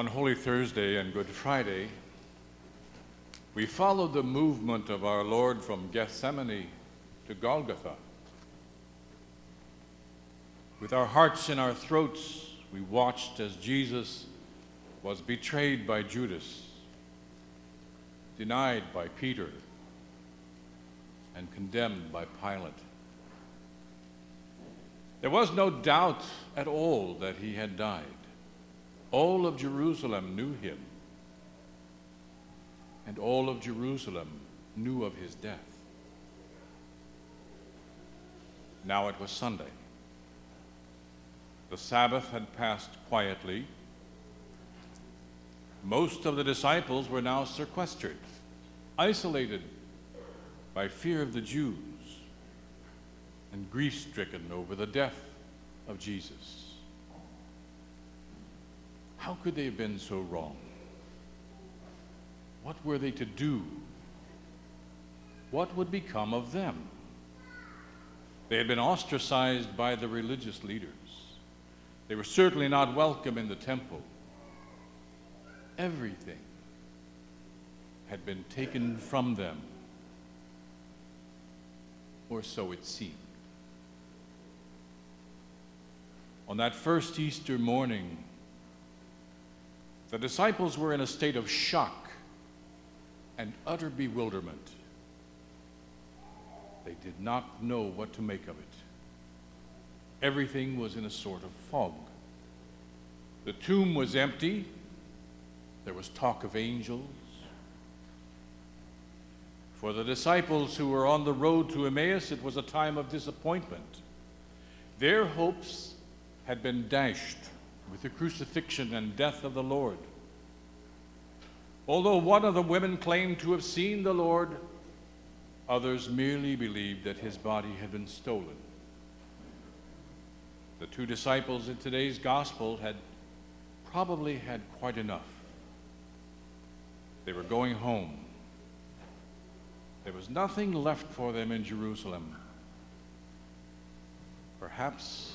On Holy Thursday and Good Friday, we followed the movement of our Lord from Gethsemane to Golgotha. With our hearts in our throats, we watched as Jesus was betrayed by Judas, denied by Peter, and condemned by Pilate. There was no doubt at all that he had died. All of Jerusalem knew him, and all of Jerusalem knew of his death. Now it was Sunday. The Sabbath had passed quietly. Most of the disciples were now sequestered, isolated by fear of the Jews, and grief stricken over the death of Jesus. How could they have been so wrong? What were they to do? What would become of them? They had been ostracized by the religious leaders. They were certainly not welcome in the temple. Everything had been taken from them, or so it seemed. On that first Easter morning, the disciples were in a state of shock and utter bewilderment. They did not know what to make of it. Everything was in a sort of fog. The tomb was empty. There was talk of angels. For the disciples who were on the road to Emmaus, it was a time of disappointment. Their hopes had been dashed with the crucifixion and death of the Lord. Although one of the women claimed to have seen the Lord, others merely believed that his body had been stolen. The two disciples in today's gospel had probably had quite enough. They were going home. There was nothing left for them in Jerusalem. Perhaps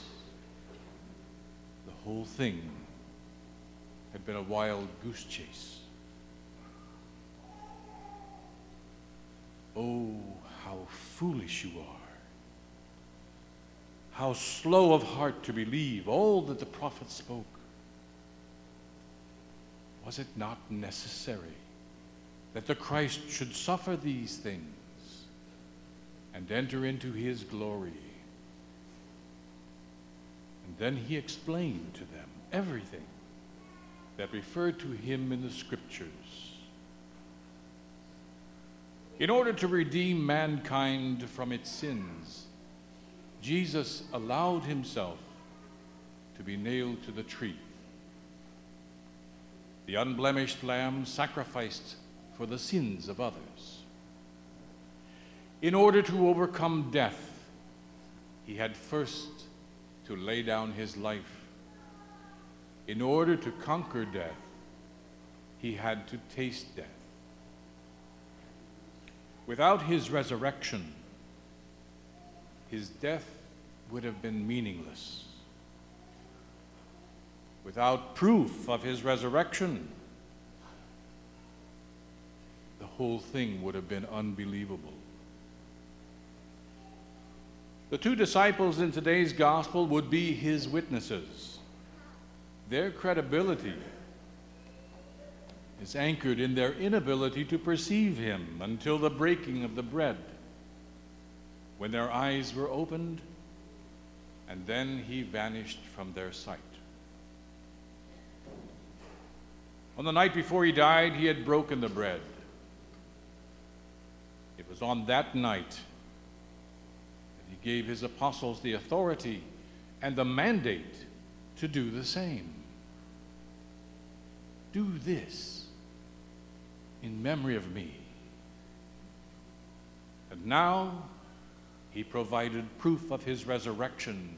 whole thing had been a wild goose chase. Oh, how foolish you are. How slow of heart to believe all that the prophet spoke. Was it not necessary that the Christ should suffer these things and enter into his glory? And then he explained to them everything that referred to him in the scriptures. In order to redeem mankind from its sins, Jesus allowed himself to be nailed to the tree. The unblemished lamb sacrificed for the sins of others. In order to overcome death, he had first to lay down his life. In order to conquer death, he had to taste death. Without his resurrection, his death would have been meaningless. Without proof of his resurrection, the whole thing would have been unbelievable. The two disciples in today's gospel would be his witnesses. Their credibility is anchored in their inability to perceive him until the breaking of the bread, when their eyes were opened, and then he vanished from their sight. On the night before he died, he had broken the bread. It was on that night gave his apostles the authority and the mandate to do the same. Do this in memory of me. And now he provided proof of his resurrection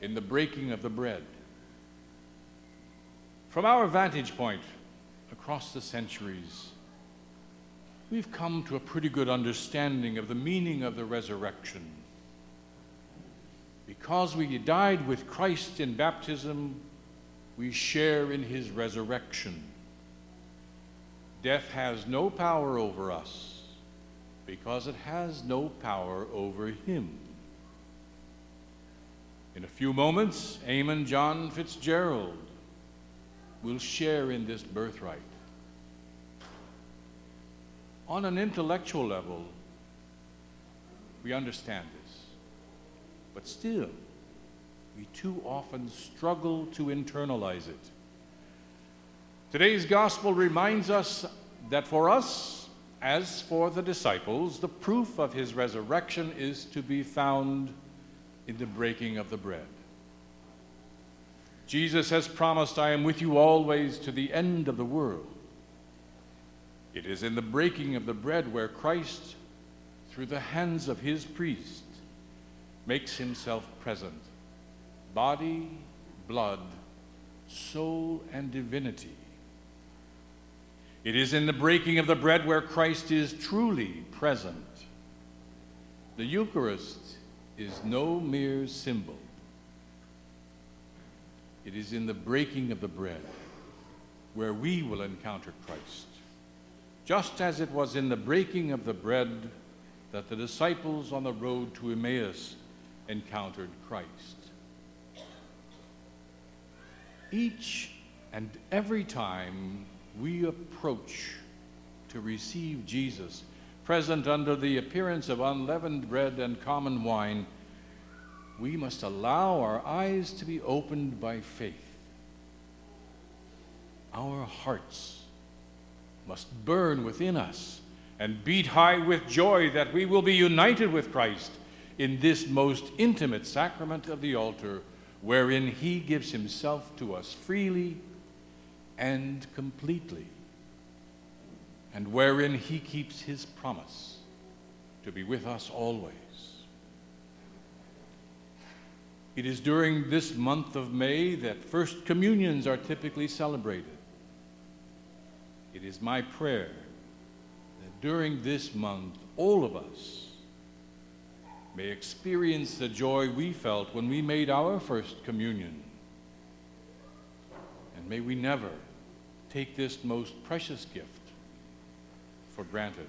in the breaking of the bread. From our vantage point across the centuries, we've come to a pretty good understanding of the meaning of the resurrection. Because we died with Christ in baptism, we share in his resurrection. Death has no power over us because it has no power over him. In a few moments, Eamon John Fitzgerald will share in this birthright. On an intellectual level, we understand this. But still, we too often struggle to internalize it. Today's gospel reminds us that for us, as for the disciples, the proof of his resurrection is to be found in the breaking of the bread. Jesus has promised, I am with you always to the end of the world. It is in the breaking of the bread where Christ, through the hands of his priest, makes himself present body, blood, soul, and divinity. It is in the breaking of the bread where Christ is truly present. The Eucharist is no mere symbol. It is in the breaking of the bread where we will encounter Christ. Just as it was in the breaking of the bread that the disciples on the road to Emmaus encountered Christ. Each and every time we approach to receive Jesus, present under the appearance of unleavened bread and common wine, we must allow our eyes to be opened by faith. Our hearts must burn within us and beat high with joy that we will be united with Christ in this most intimate sacrament of the altar, wherein He gives Himself to us freely and completely, and wherein He keeps His promise to be with us always. It is during this month of May that First Communions are typically celebrated. It is my prayer that during this month, all of us may experience the joy we felt when we made our First Communion. And may we never take this most precious gift for granted.